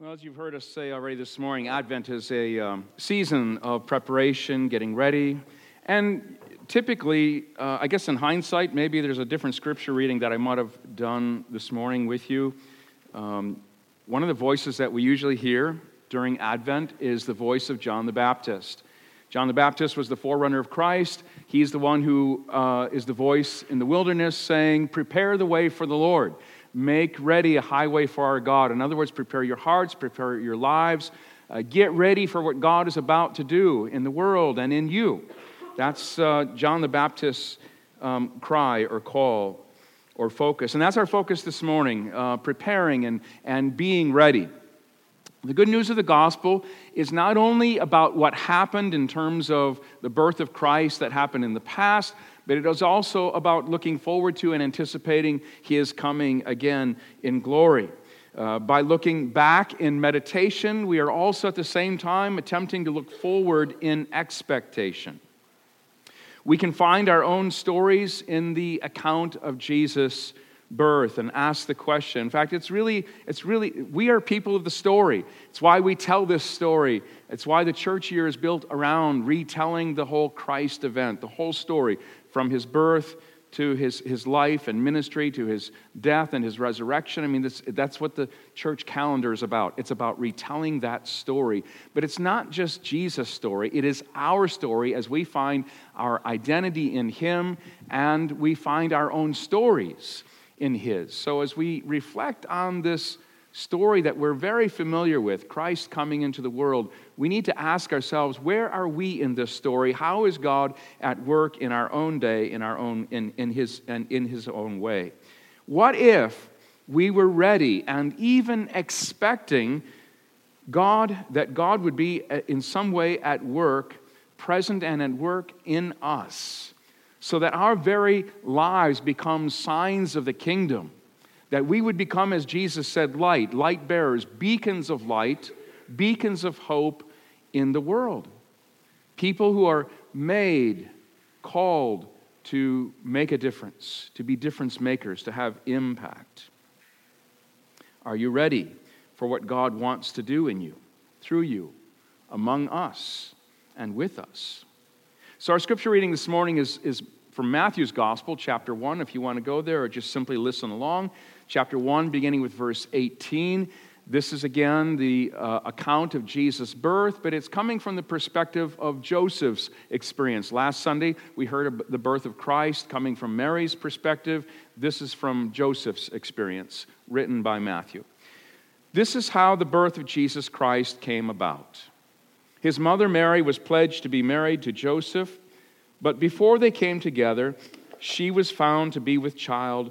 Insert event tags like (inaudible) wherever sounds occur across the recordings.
Well, as you've heard us say already this morning, Advent is a um, season of preparation, getting ready. And typically, uh, I guess in hindsight, maybe there's a different scripture reading that I might have done this morning with you. Um, one of the voices that we usually hear during Advent is the voice of John the Baptist. John the Baptist was the forerunner of Christ. He's the one who uh, is the voice in the wilderness saying, Prepare the way for the Lord. Make ready a highway for our God. In other words, prepare your hearts, prepare your lives. Uh, get ready for what God is about to do in the world and in you. That's uh, John the Baptist's um, cry or call or focus. And that's our focus this morning uh, preparing and, and being ready. The good news of the gospel is not only about what happened in terms of the birth of Christ that happened in the past, but it is also about looking forward to and anticipating his coming again in glory. Uh, by looking back in meditation, we are also at the same time attempting to look forward in expectation. We can find our own stories in the account of Jesus' birth and ask the question. In fact, it's really, it's really, we are people of the story. It's why we tell this story. It's why the church year is built around retelling the whole Christ event, the whole story, from his birth to his, his life and ministry to his death and his resurrection. I mean, this, that's what the church calendar is about. It's about retelling that story. But it's not just Jesus' story, it is our story as we find our identity in him and we find our own stories in his. So as we reflect on this story that we're very familiar with, Christ coming into the world, we need to ask ourselves, where are we in this story? How is God at work in our own day, in our own in, in his and in his own way? What if we were ready and even expecting God that God would be uh, in some way at work, present and at work in us, so that our very lives become signs of the kingdom? That we would become, as Jesus said, light, light bearers, beacons of light, beacons of hope in the world. People who are made, called to make a difference, to be difference makers, to have impact. Are you ready for what God wants to do in you, through you, among us, and with us? So, our scripture reading this morning is, is from Matthew's Gospel, chapter 1, if you want to go there, or just simply listen along chapter 1, beginning with verse 18. This is again the uh, account of Jesus' birth, but it's coming from the perspective of Joseph's experience. Last Sunday, we heard of the birth of Christ coming from Mary's perspective. This is from Joseph's experience, written by Matthew. This is how the birth of Jesus Christ came about. His mother Mary was pledged to be married to Joseph, but before they came together, she was found to be with child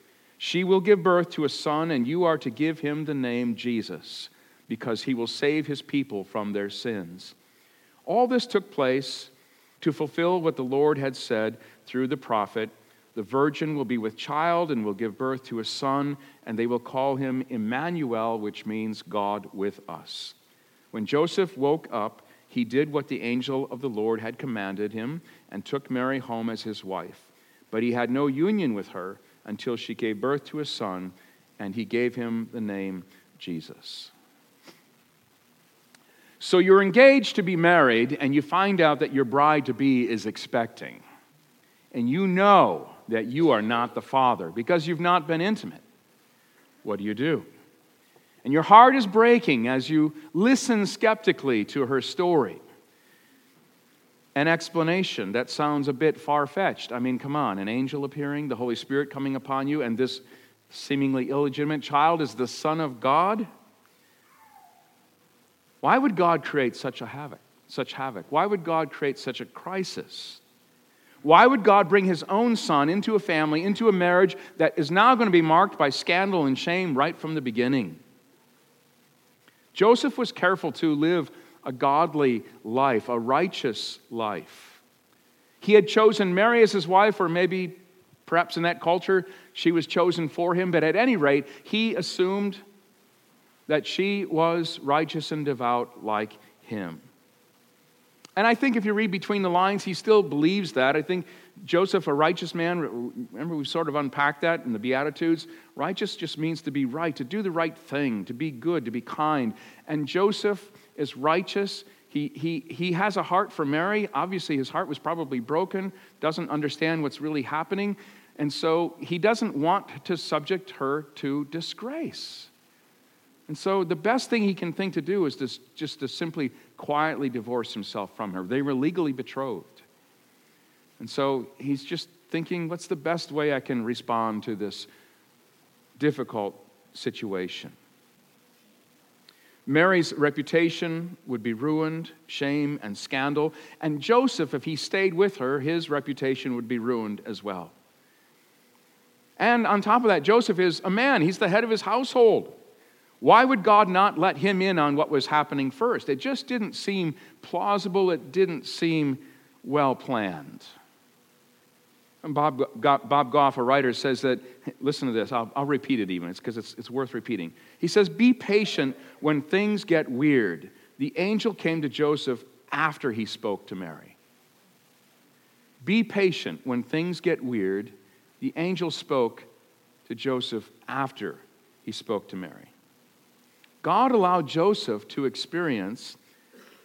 She will give birth to a son, and you are to give him the name Jesus, because he will save his people from their sins. All this took place to fulfill what the Lord had said through the prophet The virgin will be with child and will give birth to a son, and they will call him Emmanuel, which means God with us. When Joseph woke up, he did what the angel of the Lord had commanded him and took Mary home as his wife. But he had no union with her until she gave birth to a son, and he gave him the name Jesus. So you're engaged to be married, and you find out that your bride to be is expecting. And you know that you are not the father because you've not been intimate. What do you do? And your heart is breaking as you listen skeptically to her story an explanation that sounds a bit far fetched. I mean, come on, an angel appearing, the Holy Spirit coming upon you, and this seemingly illegitimate child is the Son of God? Why would God create such a havoc, such havoc? Why would God create such a crisis? Why would God bring his own son into a family, into a marriage that is now going to be marked by scandal and shame right from the beginning? Joseph was careful to live a godly life, a righteous life. He had chosen Mary as his wife, or maybe perhaps in that culture she was chosen for him, but at any rate, he assumed that she was righteous and devout like him. And I think if you read between the lines, he still believes that. I think Joseph, a righteous man, remember we sort of unpacked that in the Beatitudes? Righteous just means to be right, to do the right thing, to be good, to be kind. And Joseph is righteous. He, he, he has a heart for Mary. Obviously, his heart was probably broken, doesn't understand what's really happening. And so he doesn't want to subject her to disgrace. And so the best thing he can think to do is to, just to simply quietly divorce himself from her. They were legally betrothed. And so he's just thinking, what's the best way I can respond to this difficult situation? Mary's reputation would be ruined, shame and scandal. And Joseph, if he stayed with her, his reputation would be ruined as well. And on top of that, Joseph is a man, he's the head of his household. Why would God not let him in on what was happening first? It just didn't seem plausible, it didn't seem well planned. Bob, Bob Goff, a writer, says that, listen to this, I'll, I'll repeat it even, it's because it's, it's worth repeating. He says, Be patient when things get weird. The angel came to Joseph after he spoke to Mary. Be patient when things get weird. The angel spoke to Joseph after he spoke to Mary. God allowed Joseph to experience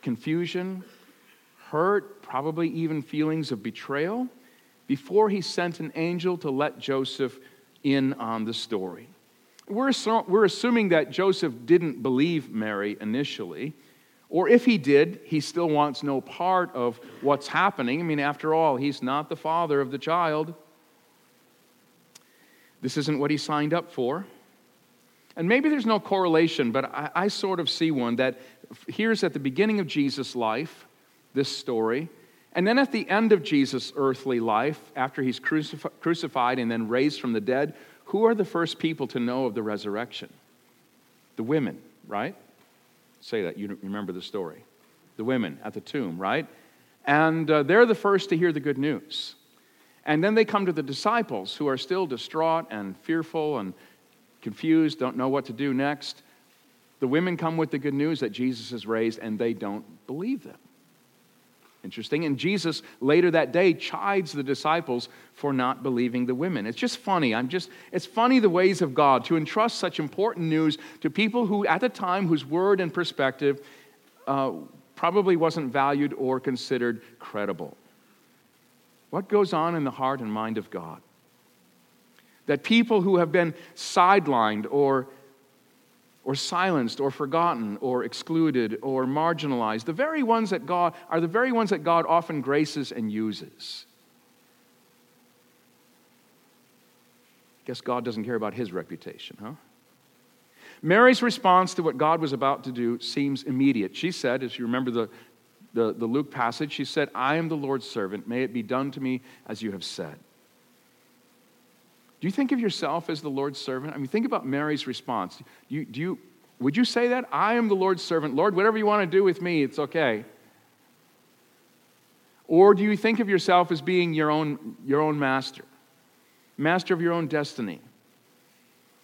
confusion, hurt, probably even feelings of betrayal before he sent an angel to let Joseph in on the story. We're, we're assuming that Joseph didn't believe Mary initially, or if he did, he still wants no part of what's happening. I mean, after all, he's not the father of the child. This isn't what he signed up for. And maybe there's no correlation, but I, I sort of see one that here's at the beginning of Jesus' life, this story. And then at the end of Jesus' earthly life, after he's crucif- crucified and then raised from the dead, who are the first people to know of the resurrection? The women, right? Say that, you remember the story. The women at the tomb, right? And uh, they're the first to hear the good news. And then they come to the disciples who are still distraught and fearful and confused, don't know what to do next. The women come with the good news that Jesus is raised, and they don't believe them. Interesting. And Jesus later that day chides the disciples for not believing the women. It's just funny. I'm just, it's funny the ways of God to entrust such important news to people who, at the time, whose word and perspective uh, probably wasn't valued or considered credible. What goes on in the heart and mind of God? That people who have been sidelined or, or silenced or forgotten or excluded or marginalized, the very ones that God are the very ones that God often graces and uses. Guess God doesn't care about his reputation, huh? Mary's response to what God was about to do seems immediate. She said, as you remember the, the, the Luke passage, she said, I am the Lord's servant. May it be done to me as you have said. Do you think of yourself as the Lord's servant? I mean, think about Mary's response. Do you, do you, would you say that? I am the Lord's servant. Lord, whatever you want to do with me, it's okay. Or do you think of yourself as being your own, your own master, master of your own destiny,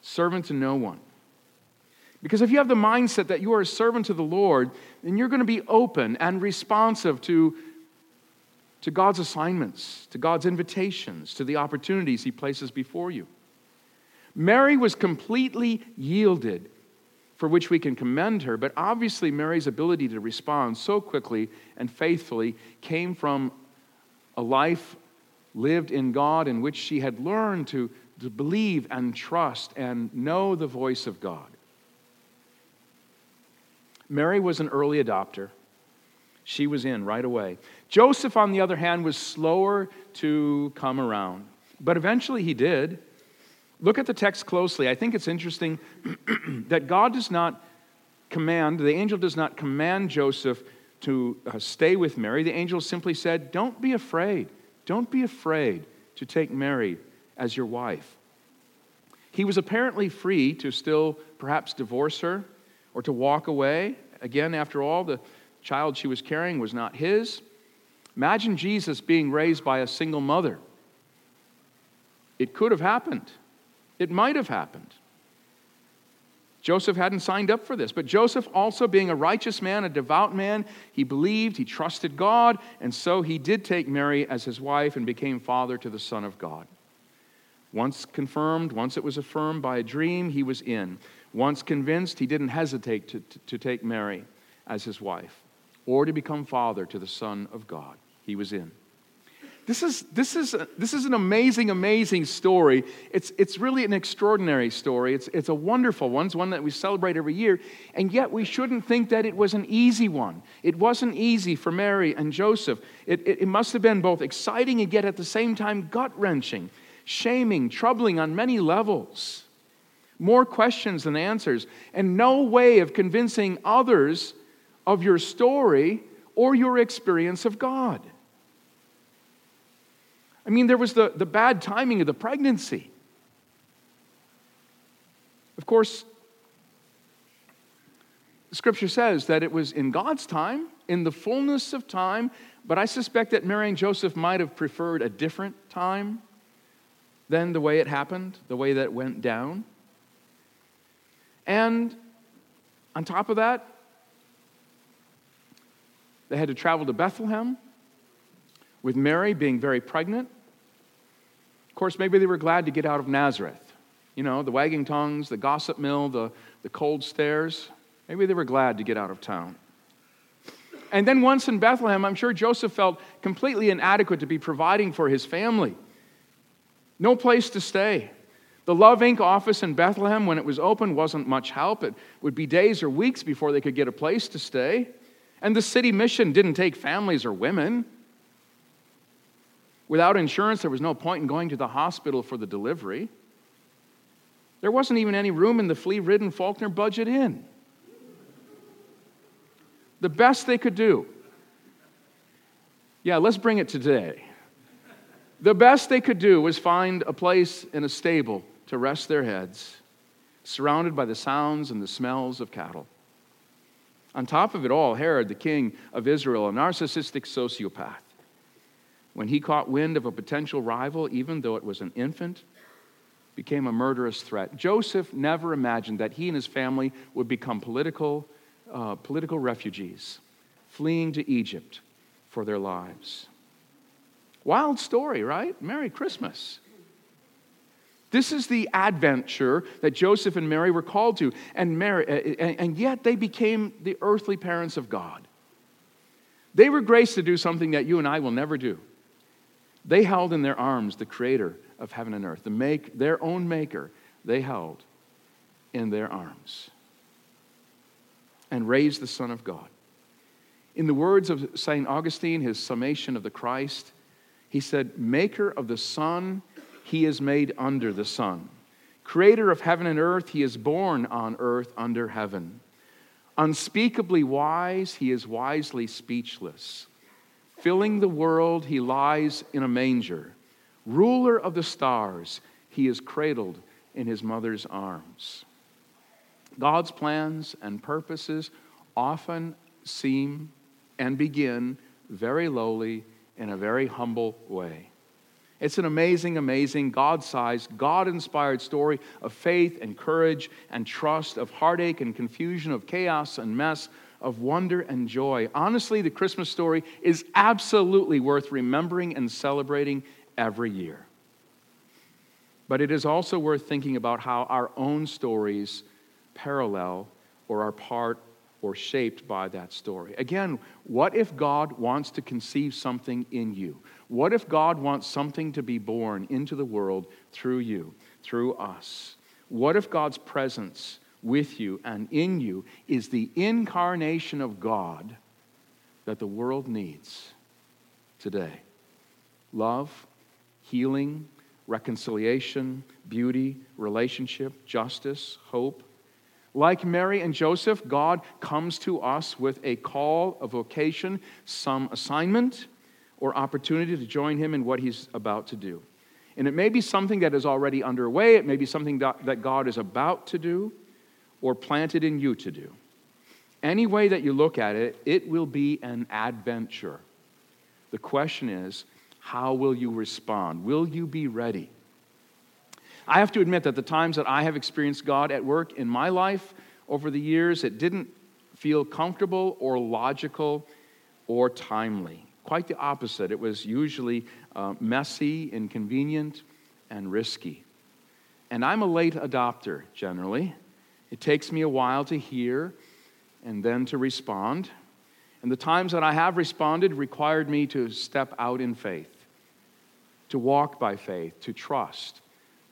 servant to no one? Because if you have the mindset that you are a servant to the Lord, then you're going to be open and responsive to to God's assignments, to God's invitations, to the opportunities He places before you. Mary was completely yielded, for which we can commend her, but obviously Mary's ability to respond so quickly and faithfully came from a life lived in God in which she had learned to, to believe and trust and know the voice of God. Mary was an early adopter. She was in right away. Joseph, on the other hand, was slower to come around, but eventually he did. Look at the text closely. I think it's interesting (clears throat) that God does not command, the angel does not command Joseph to uh, stay with Mary. The angel simply said, Don't be afraid. Don't be afraid to take Mary as your wife. He was apparently free to still perhaps divorce her or to walk away. Again, after all, the, child she was carrying was not his. Imagine Jesus being raised by a single mother. It could have happened, it might have happened. Joseph hadn't signed up for this, but Joseph, also being a righteous man, a devout man, he believed, he trusted God, and so he did take Mary as his wife and became father to the Son of God. Once confirmed, once it was affirmed by a dream, he was in. Once convinced, he didn't hesitate to, to, to take Mary as his wife or to become father to the Son of God. He was in. This is, this is, this is an amazing, amazing story. It's, it's really an extraordinary story. It's, it's a wonderful one. It's one that we celebrate every year. And yet, we shouldn't think that it was an easy one. It wasn't easy for Mary and Joseph. It, it, it must have been both exciting and yet at the same time gut wrenching, shaming, troubling on many levels. More questions than answers, and no way of convincing others of your story or your experience of God. I mean, there was the, the bad timing of the pregnancy. Of course, scripture says that it was in God's time, in the fullness of time, but I suspect that Mary and Joseph might have preferred a different time than the way it happened, the way that it went down. And on top of that, they had to travel to Bethlehem with Mary being very pregnant. Of course, maybe they were glad to get out of Nazareth. You know, the wagging tongues, the gossip mill, the, the cold stares. Maybe they were glad to get out of town. And then once in Bethlehem, I'm sure Joseph felt completely inadequate to be providing for his family. No place to stay. The Love Inc. office in Bethlehem, when it was open, wasn't much help. It would be days or weeks before they could get a place to stay. And the city mission didn't take families or women. Without insurance, there was no point in going to the hospital for the delivery. There wasn't even any room in the flea ridden Faulkner Budget Inn. The best they could do, yeah, let's bring it today. The best they could do was find a place in a stable to rest their heads, surrounded by the sounds and the smells of cattle. On top of it all, Herod, the king of Israel, a narcissistic sociopath, when he caught wind of a potential rival, even though it was an infant, became a murderous threat. Joseph never imagined that he and his family would become political, uh, political refugees, fleeing to Egypt for their lives. Wild story, right? Merry Christmas. This is the adventure that Joseph and Mary were called to, and, Mary, uh, uh, and yet they became the earthly parents of God. They were graced to do something that you and I will never do. They held in their arms the creator of heaven and earth, the make, their own maker, they held in their arms and raised the Son of God. In the words of St. Augustine, his summation of the Christ, he said, Maker of the sun, he is made under the sun. Creator of heaven and earth, he is born on earth under heaven. Unspeakably wise, he is wisely speechless. Filling the world, he lies in a manger. Ruler of the stars, he is cradled in his mother's arms. God's plans and purposes often seem and begin very lowly in a very humble way. It's an amazing, amazing, God sized, God inspired story of faith and courage and trust, of heartache and confusion, of chaos and mess, of wonder and joy. Honestly, the Christmas story is absolutely worth remembering and celebrating every year. But it is also worth thinking about how our own stories parallel or are part or shaped by that story. Again, what if God wants to conceive something in you? What if God wants something to be born into the world through you, through us? What if God's presence with you and in you is the incarnation of God that the world needs today love, healing, reconciliation, beauty, relationship, justice, hope. Like Mary and Joseph, God comes to us with a call, a vocation, some assignment, or opportunity to join Him in what He's about to do. And it may be something that is already underway, it may be something that God is about to do or planted in you to do. Any way that you look at it, it will be an adventure. The question is, how will you respond? Will you be ready? I have to admit that the times that I have experienced God at work in my life over the years, it didn't feel comfortable or logical or timely. Quite the opposite. It was usually uh, messy, inconvenient, and risky. And I'm a late adopter generally. It takes me a while to hear and then to respond. And the times that I have responded required me to step out in faith, to walk by faith, to trust,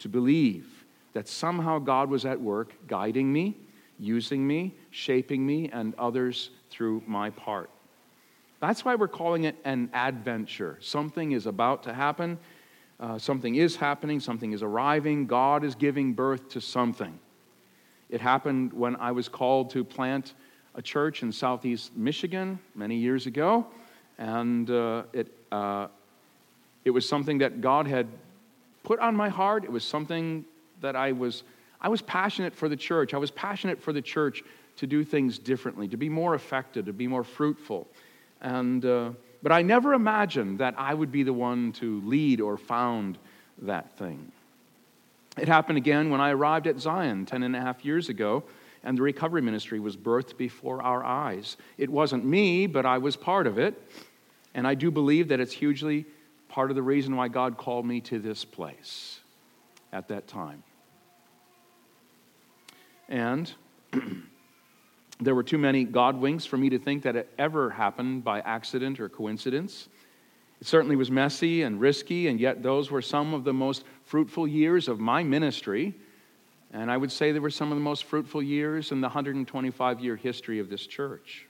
to believe that somehow God was at work guiding me, using me, shaping me, and others through my part. That's why we're calling it an adventure. Something is about to happen, uh, something is happening, something is arriving. God is giving birth to something. It happened when I was called to plant a church in southeast Michigan many years ago, and uh, it, uh, it was something that God had put on my heart. It was something that I was, I was passionate for the church. I was passionate for the church to do things differently, to be more effective, to be more fruitful. And, uh, but I never imagined that I would be the one to lead or found that thing. It happened again when I arrived at Zion 10 and a half years ago, and the recovery ministry was birthed before our eyes. It wasn't me, but I was part of it. And I do believe that it's hugely part of the reason why God called me to this place at that time. And (clears throat) There were too many God winks for me to think that it ever happened by accident or coincidence. It certainly was messy and risky, and yet those were some of the most fruitful years of my ministry. And I would say they were some of the most fruitful years in the 125 year history of this church.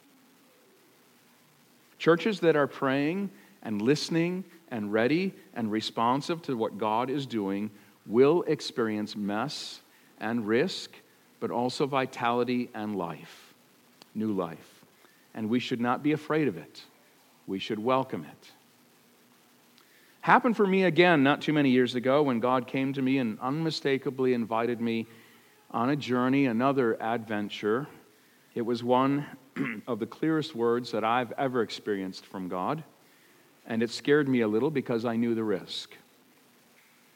Churches that are praying and listening and ready and responsive to what God is doing will experience mess and risk, but also vitality and life new life. And we should not be afraid of it, we should welcome it. Happened for me again not too many years ago when God came to me and unmistakably invited me on a journey, another adventure. It was one (clears throat) of the clearest words that I've ever experienced from God, and it scared me a little because I knew the risk.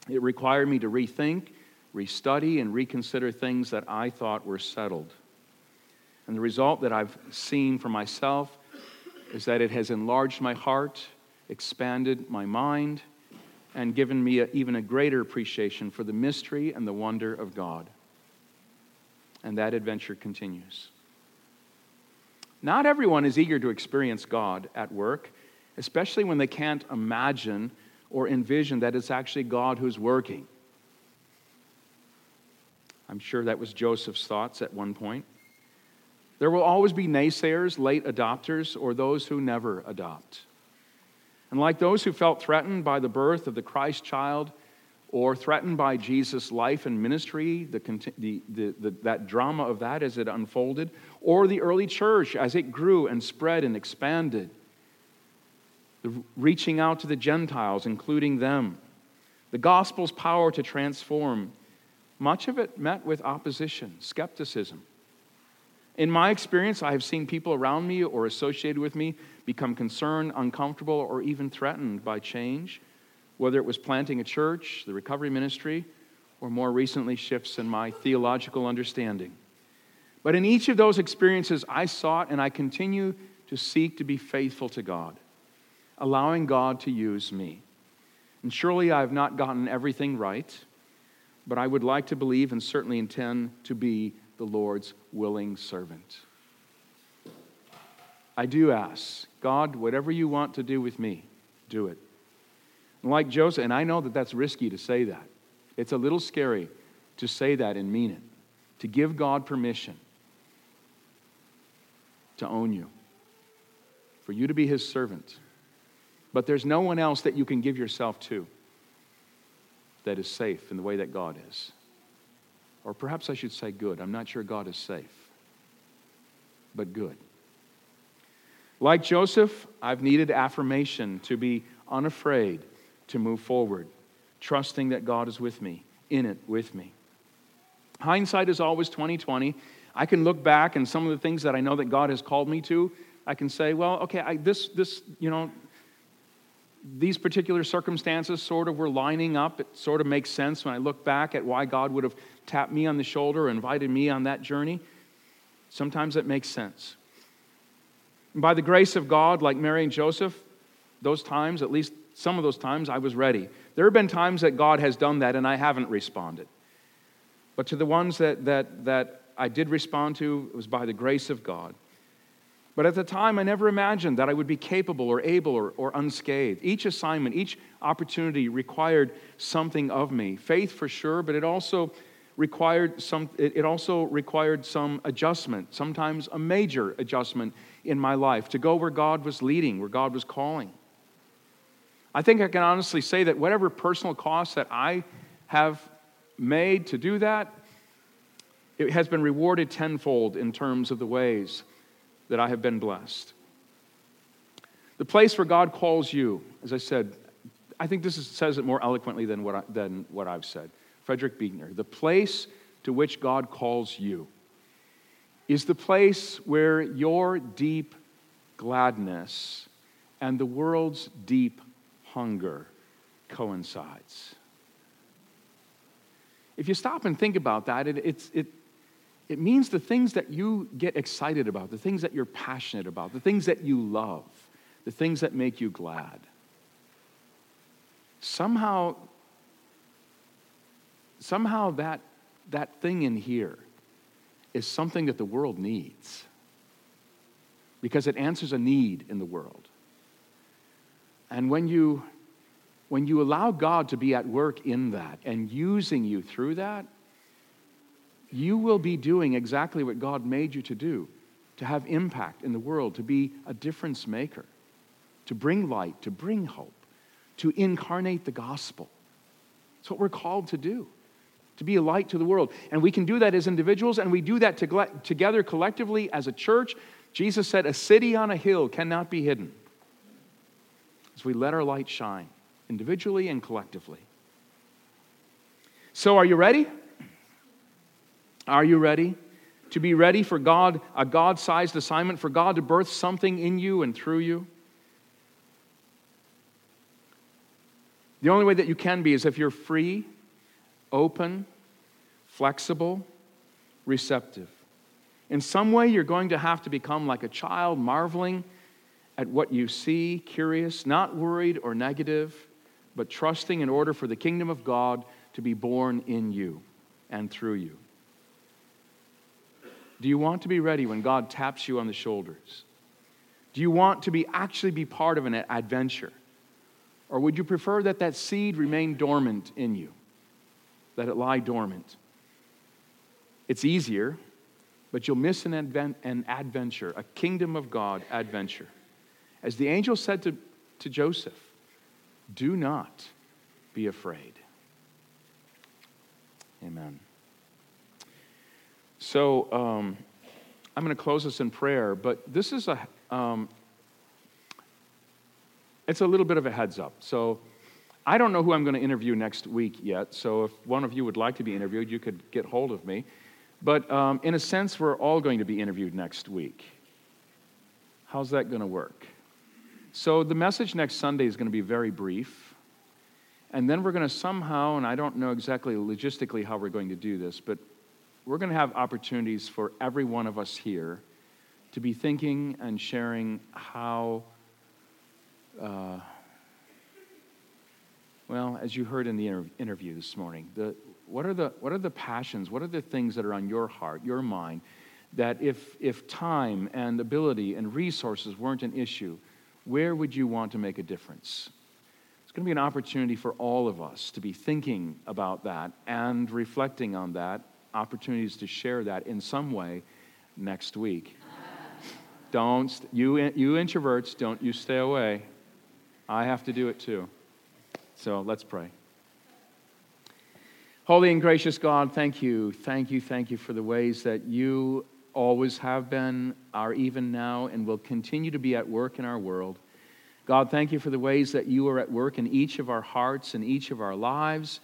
It required me to rethink, restudy, and reconsider things that I thought were settled. And the result that I've seen for myself is that it has enlarged my heart, expanded my mind, and given me a, even a greater appreciation for the mystery and the wonder of God. And that adventure continues. Not everyone is eager to experience God at work, especially when they can't imagine or envision that it's actually God who's working. I'm sure that was Joseph's thoughts at one point. There will always be naysayers, late adopters, or those who never adopt. And like those who felt threatened by the birth of the Christ child or threatened by Jesus' life and ministry, the, the, the, that drama of that as it unfolded, or the early church as it grew and spread and expanded, the reaching out to the Gentiles, including them, the gospel's power to transform, much of it met with opposition, skepticism. In my experience, I have seen people around me or associated with me become concerned, uncomfortable, or even threatened by change, whether it was planting a church, the recovery ministry, or more recently, shifts in my theological understanding. But in each of those experiences, I sought and I continue to seek to be faithful to God, allowing God to use me. And surely I have not gotten everything right, but I would like to believe and certainly intend to be the Lord's willing servant. I do ask, God, whatever you want to do with me, do it. And like Joseph, and I know that that's risky to say that. It's a little scary to say that and mean it, to give God permission to own you, for you to be his servant. But there's no one else that you can give yourself to that is safe in the way that God is. Or perhaps I should say good. I'm not sure God is safe, but good. Like Joseph, I've needed affirmation to be unafraid to move forward, trusting that God is with me, in it with me. Hindsight is always 2020. I can look back and some of the things that I know that God has called me to, I can say, well, okay, I, this, this, you know, these particular circumstances sort of were lining up. It sort of makes sense when I look back at why God would have tapped me on the shoulder invited me on that journey. Sometimes it makes sense. And by the grace of God, like Mary and Joseph, those times, at least some of those times, I was ready. There have been times that God has done that and I haven't responded. But to the ones that, that, that I did respond to, it was by the grace of God. But at the time, I never imagined that I would be capable or able or, or unscathed. Each assignment, each opportunity required something of me. Faith for sure, but it also required some, it also required some adjustment, sometimes a major adjustment in my life to go where God was leading, where God was calling. I think I can honestly say that whatever personal cost that I have made to do that, it has been rewarded tenfold in terms of the ways that I have been blessed. The place where God calls you, as I said, I think this is, says it more eloquently than what, I, than what I've said. Frederick Buechner. The place to which God calls you is the place where your deep gladness and the world's deep hunger coincides. If you stop and think about that, it, it's, it, it means the things that you get excited about, the things that you're passionate about, the things that you love, the things that make you glad. Somehow, somehow that, that thing in here is something that the world needs because it answers a need in the world. And when you, when you allow God to be at work in that and using you through that, you will be doing exactly what God made you to do to have impact in the world, to be a difference maker, to bring light, to bring hope, to incarnate the gospel. It's what we're called to do, to be a light to the world. And we can do that as individuals, and we do that together collectively as a church. Jesus said, A city on a hill cannot be hidden. As we let our light shine, individually and collectively. So, are you ready? Are you ready? To be ready for God, a God sized assignment, for God to birth something in you and through you? The only way that you can be is if you're free, open, flexible, receptive. In some way, you're going to have to become like a child, marveling at what you see, curious, not worried or negative, but trusting in order for the kingdom of God to be born in you and through you. Do you want to be ready when God taps you on the shoulders? Do you want to be actually be part of an adventure? Or would you prefer that that seed remain dormant in you? That it lie dormant? It's easier, but you'll miss an, advent, an adventure, a kingdom of God adventure. As the angel said to, to Joseph, do not be afraid. Amen. So um, I'm going to close this in prayer, but this is a, um, it's a little bit of a heads up. So I don't know who I'm going to interview next week yet. So if one of you would like to be interviewed, you could get hold of me. But um, in a sense, we're all going to be interviewed next week. How's that going to work? So the message next Sunday is going to be very brief. And then we're going to somehow, and I don't know exactly logistically how we're going to do this, but we're going to have opportunities for every one of us here to be thinking and sharing how, uh, well, as you heard in the inter- interview this morning, the, what, are the, what are the passions, what are the things that are on your heart, your mind, that if, if time and ability and resources weren't an issue, where would you want to make a difference? It's going to be an opportunity for all of us to be thinking about that and reflecting on that opportunities to share that in some way next week. don't, you, you introverts, don't you stay away. I have to do it too. So let's pray. Holy and gracious God, thank you, thank you, thank you for the ways that you always have been, are even now, and will continue to be at work in our world. God, thank you for the ways that you are at work in each of our hearts and each of our lives.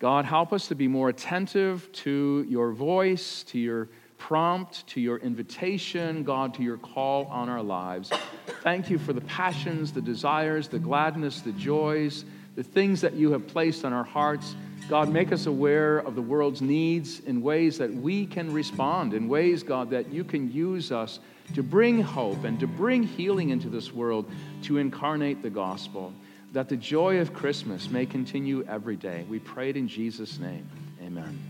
God, help us to be more attentive to your voice, to your prompt to your invitation, God, to your call on our lives. Thank you for the passions, the desires, the gladness, the joys, the things that you have placed on our hearts. God, make us aware of the world's needs in ways that we can respond, in ways, God, that you can use us to bring hope and to bring healing into this world, to incarnate the gospel, that the joy of Christmas may continue every day. We pray it in Jesus' name. Amen.